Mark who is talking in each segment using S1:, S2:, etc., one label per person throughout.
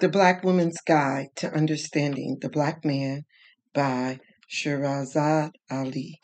S1: The Black Woman's Guide to Understanding the Black Man by Shahrazad Ali.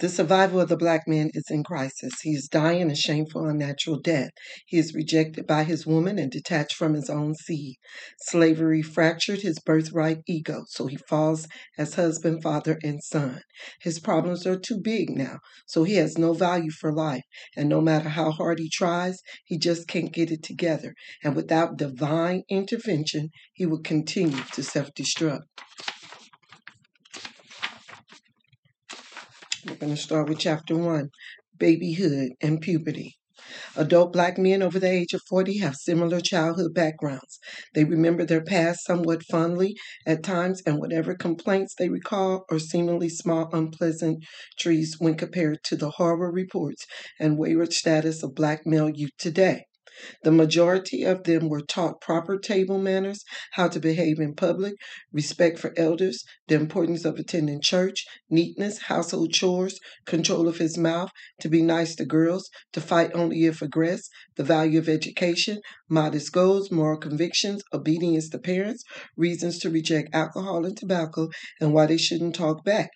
S1: The survival of the black man is in crisis. He is dying a shameful, unnatural death. He is rejected by his woman and detached from his own seed. Slavery fractured his birthright ego, so he falls as husband, father, and son. His problems are too big now, so he has no value for life. And no matter how hard he tries, he just can't get it together. And without divine intervention, he will continue to self destruct. We're going to start with chapter one babyhood and puberty. Adult black men over the age of 40 have similar childhood backgrounds. They remember their past somewhat fondly at times, and whatever complaints they recall are seemingly small unpleasant trees when compared to the horror reports and wayward status of black male youth today. The majority of them were taught proper table manners, how to behave in public, respect for elders, the importance of attending church, neatness, household chores, control of his mouth, to be nice to girls, to fight only if aggressed, the value of education, modest goals, moral convictions, obedience to parents, reasons to reject alcohol and tobacco, and why they shouldn't talk back.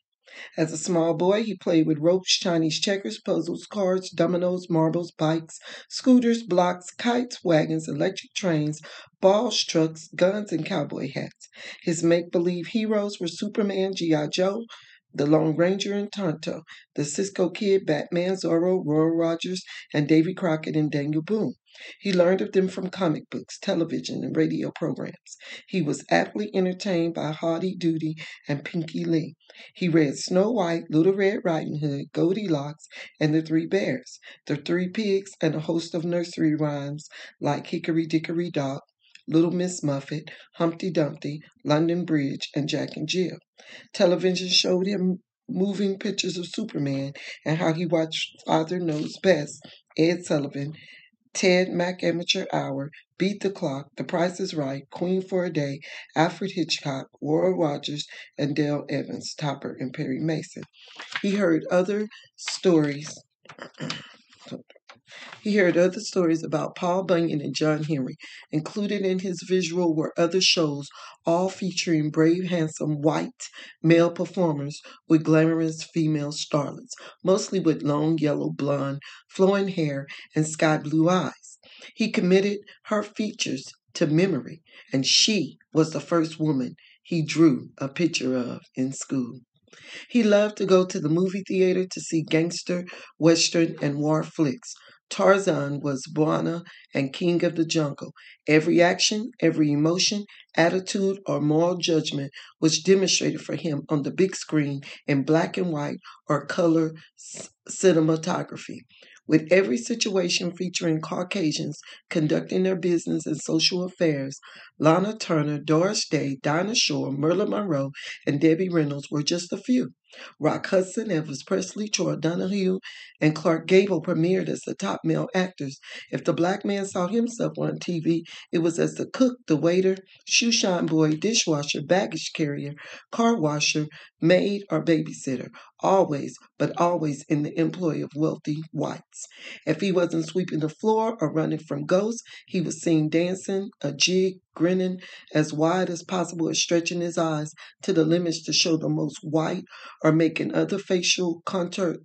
S1: As a small boy, he played with ropes, Chinese checkers, puzzles, cards, dominoes, marbles, bikes, scooters, blocks, kites, wagons, electric trains, balls, trucks, guns, and cowboy hats. His make believe heroes were Superman, G.I. Joe, the Lone Ranger and Tonto, the Cisco Kid, Batman, Zorro, Roy Rogers, and Davy Crockett and Daniel Boone. He learned of them from comic books, television, and radio programs. He was aptly entertained by Howdy Doody and Pinky Lee. He read Snow White, Little Red Riding Hood, Goldilocks, and the Three Bears, the Three Pigs, and a host of nursery rhymes like Hickory Dickory Dock, Little Miss Muffet, Humpty Dumpty, London Bridge, and Jack and Jill. Television showed him moving pictures of Superman and how he watched Father Knows Best, Ed Sullivan, Ted Mack Amateur Hour, Beat the Clock, The Price is Right, Queen for a Day, Alfred Hitchcock, Roy Rogers, and Dale Evans, Topper, and Perry Mason. He heard other stories. He heard other stories about Paul Bunyan and John Henry. Included in his visual were other shows, all featuring brave, handsome, white male performers with glamorous female starlets, mostly with long yellow blonde, flowing hair and sky blue eyes. He committed her features to memory, and she was the first woman he drew a picture of in school. He loved to go to the movie theater to see gangster, western, and war flicks. Tarzan was Bwana and king of the jungle. Every action, every emotion, attitude, or moral judgment was demonstrated for him on the big screen in black and white or color cinematography with every situation featuring Caucasians conducting their business and social affairs, Lana Turner, Doris Day, Dinah Shore, Marilyn Monroe, and Debbie Reynolds were just a few. Rock Hudson, Elvis Presley, Troy Donahue, and Clark Gable premiered as the top male actors. If the black man saw himself on TV, it was as the cook, the waiter, shoe shine boy, dishwasher, baggage carrier, car washer, maid, or babysitter. Always, but always in the employ of wealthy whites. If he wasn't sweeping the floor or running from ghosts, he was seen dancing, a jig, grinning as wide as possible and stretching his eyes to the limits to show the most white or making other facial contour,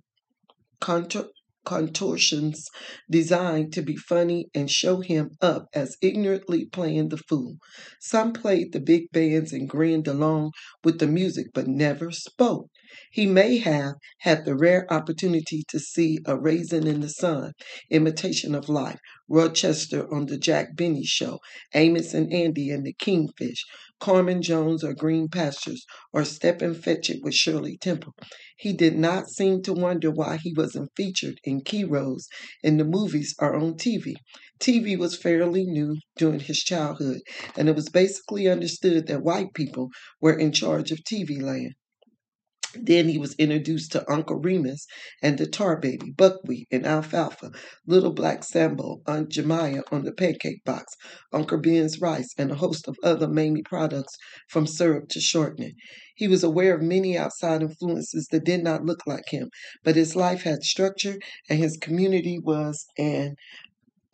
S1: contour, contortions designed to be funny and show him up as ignorantly playing the fool. Some played the big bands and grinned along with the music but never spoke. He may have had the rare opportunity to see A Raisin in the Sun, Imitation of Life, Rochester on the Jack Benny Show, Amos and Andy and the Kingfish, Carmen Jones or Green Pastures, or Stepin Fetchit with Shirley Temple. He did not seem to wonder why he wasn't featured in key roles in the movies or on TV. TV was fairly new during his childhood, and it was basically understood that white people were in charge of TV land. Then he was introduced to Uncle Remus and the Tar Baby, Buckwheat and Alfalfa, Little Black Sambo, Aunt Jemima on the pancake box, Uncle Ben's rice, and a host of other Mamie products from syrup to shortening. He was aware of many outside influences that did not look like him, but his life had structure and his community was an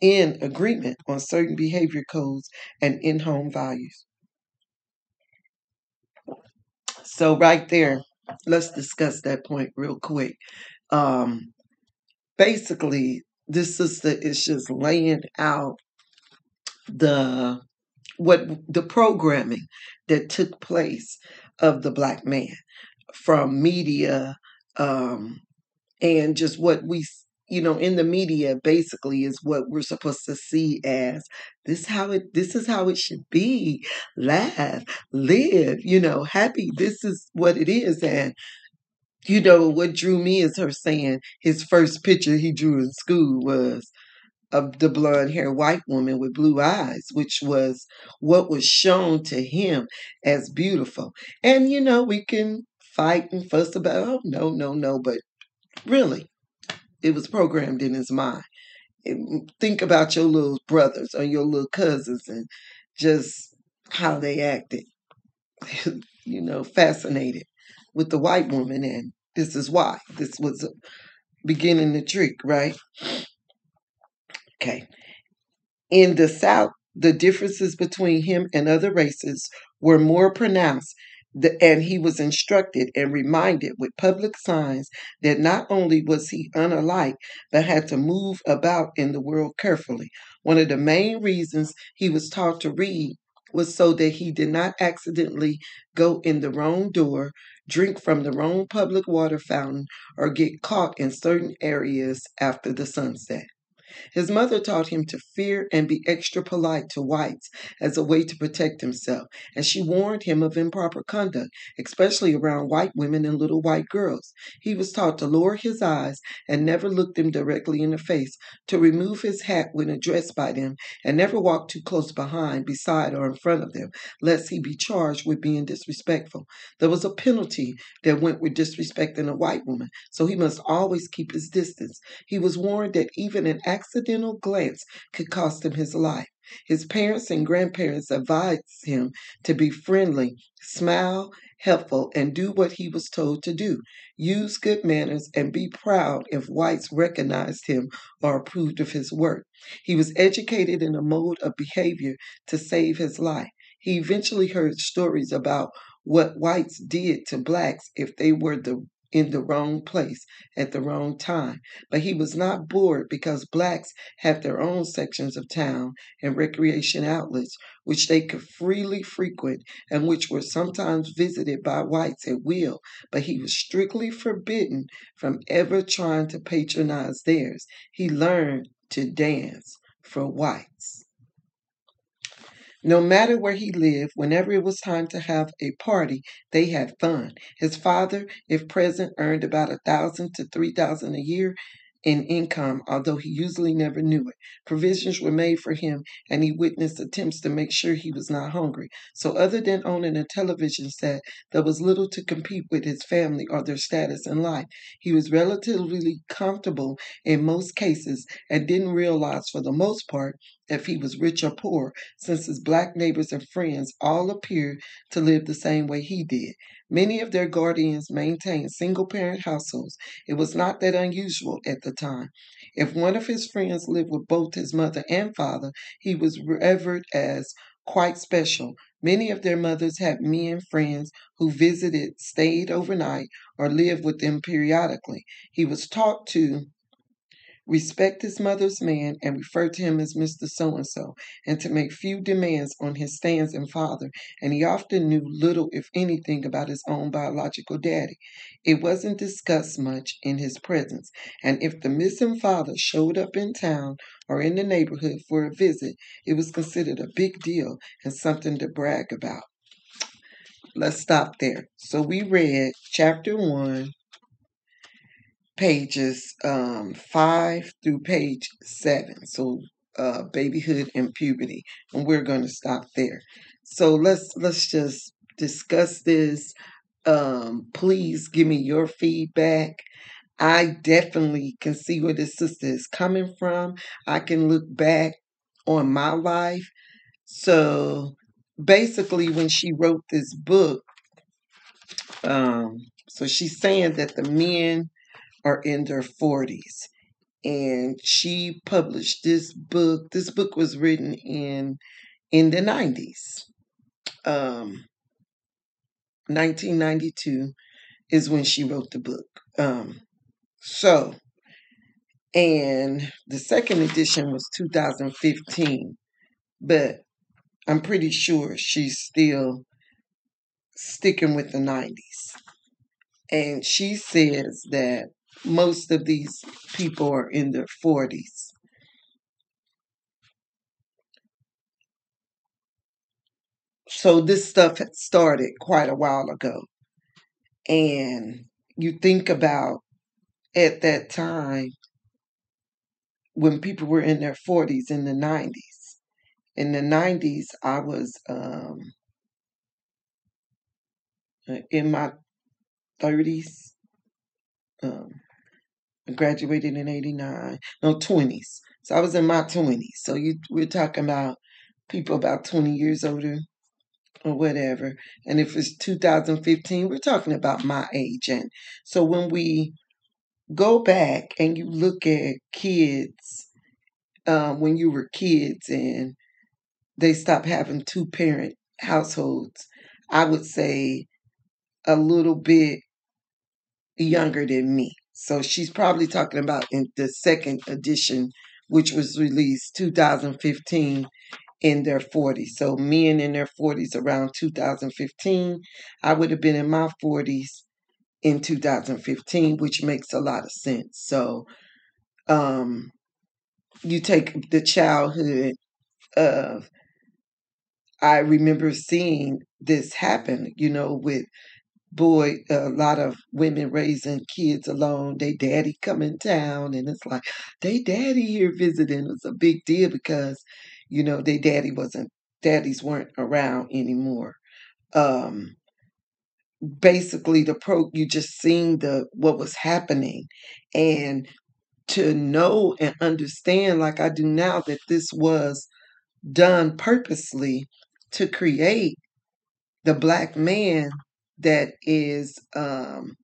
S1: in agreement on certain behavior codes and in home values. So, right there, let's discuss that point real quick. Um, basically, this sister is just laying out the what the programming that took place of the black man from media um, and just what we you know in the media basically is what we're supposed to see as this how it this is how it should be. Laugh live you know happy. This is what it is. And you know what drew me is her saying his first picture he drew in school was of the blonde haired white woman with blue eyes, which was what was shown to him as beautiful. And you know, we can fight and fuss about, oh, no, no, no, but really, it was programmed in his mind. Think about your little brothers or your little cousins and just how they acted. you know, fascinated with the white woman, and this is why. This was beginning the trick, right? Okay. In the South, the differences between him and other races were more pronounced, and he was instructed and reminded with public signs that not only was he unlike, but had to move about in the world carefully. One of the main reasons he was taught to read was so that he did not accidentally go in the wrong door, drink from the wrong public water fountain, or get caught in certain areas after the sunset. His mother taught him to fear and be extra polite to whites as a way to protect himself, and she warned him of improper conduct, especially around white women and little white girls. He was taught to lower his eyes and never look them directly in the face, to remove his hat when addressed by them, and never walk too close behind, beside, or in front of them, lest he be charged with being disrespectful. There was a penalty that went with disrespecting a white woman, so he must always keep his distance. He was warned that even an accident accidental glance could cost him his life. His parents and grandparents advised him to be friendly, smile, helpful, and do what he was told to do. Use good manners and be proud if whites recognized him or approved of his work. He was educated in a mode of behavior to save his life. He eventually heard stories about what whites did to blacks if they were the in the wrong place at the wrong time. But he was not bored because blacks have their own sections of town and recreation outlets which they could freely frequent and which were sometimes visited by whites at will. But he was strictly forbidden from ever trying to patronize theirs. He learned to dance for whites. No matter where he lived, whenever it was time to have a party, they had fun. His father, if present, earned about a thousand to three thousand a year, in income, although he usually never knew it. Provisions were made for him, and he witnessed attempts to make sure he was not hungry. So, other than owning a television set, there was little to compete with his family or their status in life. He was relatively comfortable in most cases and didn't realize, for the most part, if he was rich or poor, since his black neighbors and friends all appeared to live the same way he did. Many of their guardians maintained single parent households. It was not that unusual at the time. If one of his friends lived with both his mother and father, he was revered as quite special. Many of their mothers had men friends who visited, stayed overnight, or lived with them periodically. He was taught to respect his mother's man and refer to him as Mr. So and so, and to make few demands on his stance and father, and he often knew little, if anything, about his own biological daddy. It wasn't discussed much in his presence, and if the missing father showed up in town or in the neighborhood for a visit, it was considered a big deal and something to brag about. Let's stop there. So we read chapter 1 pages um, five through page seven. So uh, babyhood and puberty, and we're going to stop there. So let's let's just discuss this. Um, please give me your feedback. I definitely can see where this sister is coming from. I can look back on my life. So basically, when she wrote this book, um, so she's saying that the men are in their 40s and she published this book. This book was written in in the 90s. Um, 1992 is when she wrote the book. Um, so, and the second edition was 2015, but I'm pretty sure she's still sticking with the 90s. And she says that most of these people are in their 40s. So this stuff had started quite a while ago. And you think about at that time when people were in their 40s in the 90s. In the 90s, I was um, in my 30s. Um, I graduated in 89, no, 20s. So I was in my 20s. So you, we're talking about people about 20 years older or whatever. And if it's 2015, we're talking about my age. And so when we go back and you look at kids um, when you were kids and they stopped having two parent households, I would say a little bit younger than me. So she's probably talking about in the second edition, which was released 2015 in their 40s. So men in their 40s around 2015. I would have been in my 40s in 2015, which makes a lot of sense. So um you take the childhood of I remember seeing this happen, you know, with boy, a lot of women raising kids alone. They daddy come in town, and it's like they daddy here visiting. It's a big deal because, you know, they daddy wasn't daddies weren't around anymore. Um, basically, the pro you just seen the what was happening, and to know and understand like I do now that this was done purposely to create the black man that is um,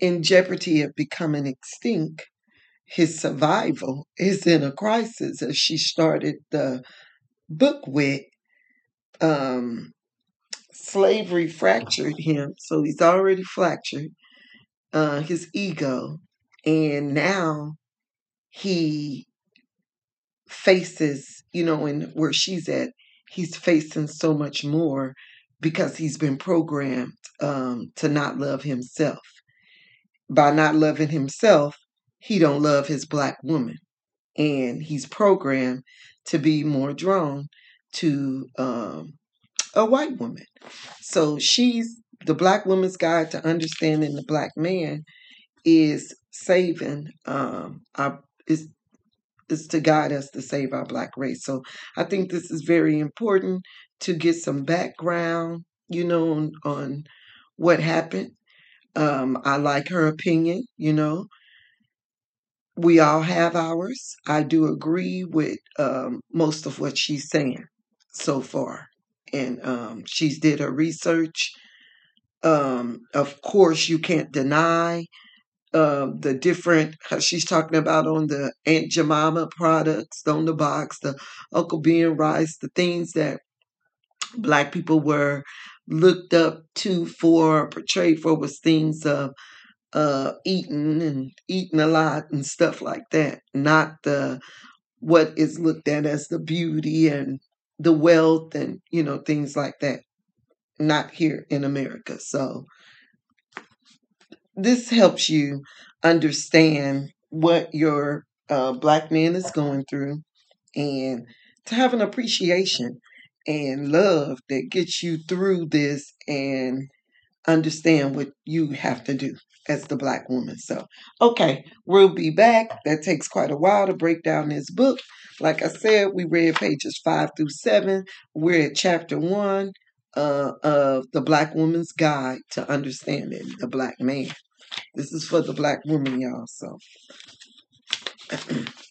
S1: in jeopardy of becoming extinct, his survival is in a crisis, as she started the book with. Um, slavery fractured him, so he's already fractured uh, his ego, and now he faces, you know, in where she's at, he's facing so much more because he's been programmed um, to not love himself. By not loving himself, he don't love his black woman, and he's programmed to be more drawn to um, a white woman. So she's the black woman's guide to understanding the black man is saving um, our is is to guide us to save our black race. So I think this is very important to get some background, you know, on, on what happened. Um, I like her opinion, you know. We all have ours. I do agree with um, most of what she's saying so far. And um, she's did her research. Um, of course, you can't deny uh, the different she's talking about on the Aunt Jemima products on the box, the Uncle Ben rice, the things that black people were looked up to for, portrayed for was things of uh, eating and eating a lot and stuff like that, not the what is looked at as the beauty and the wealth and you know things like that. Not here in America. So this helps you understand what your uh, black man is going through and to have an appreciation and love that gets you through this and understand what you have to do as the black woman. So, okay, we'll be back. That takes quite a while to break down this book. Like I said, we read pages five through seven. We're at chapter one uh, of the Black Woman's Guide to Understanding the Black Man. This is for the black woman, y'all. So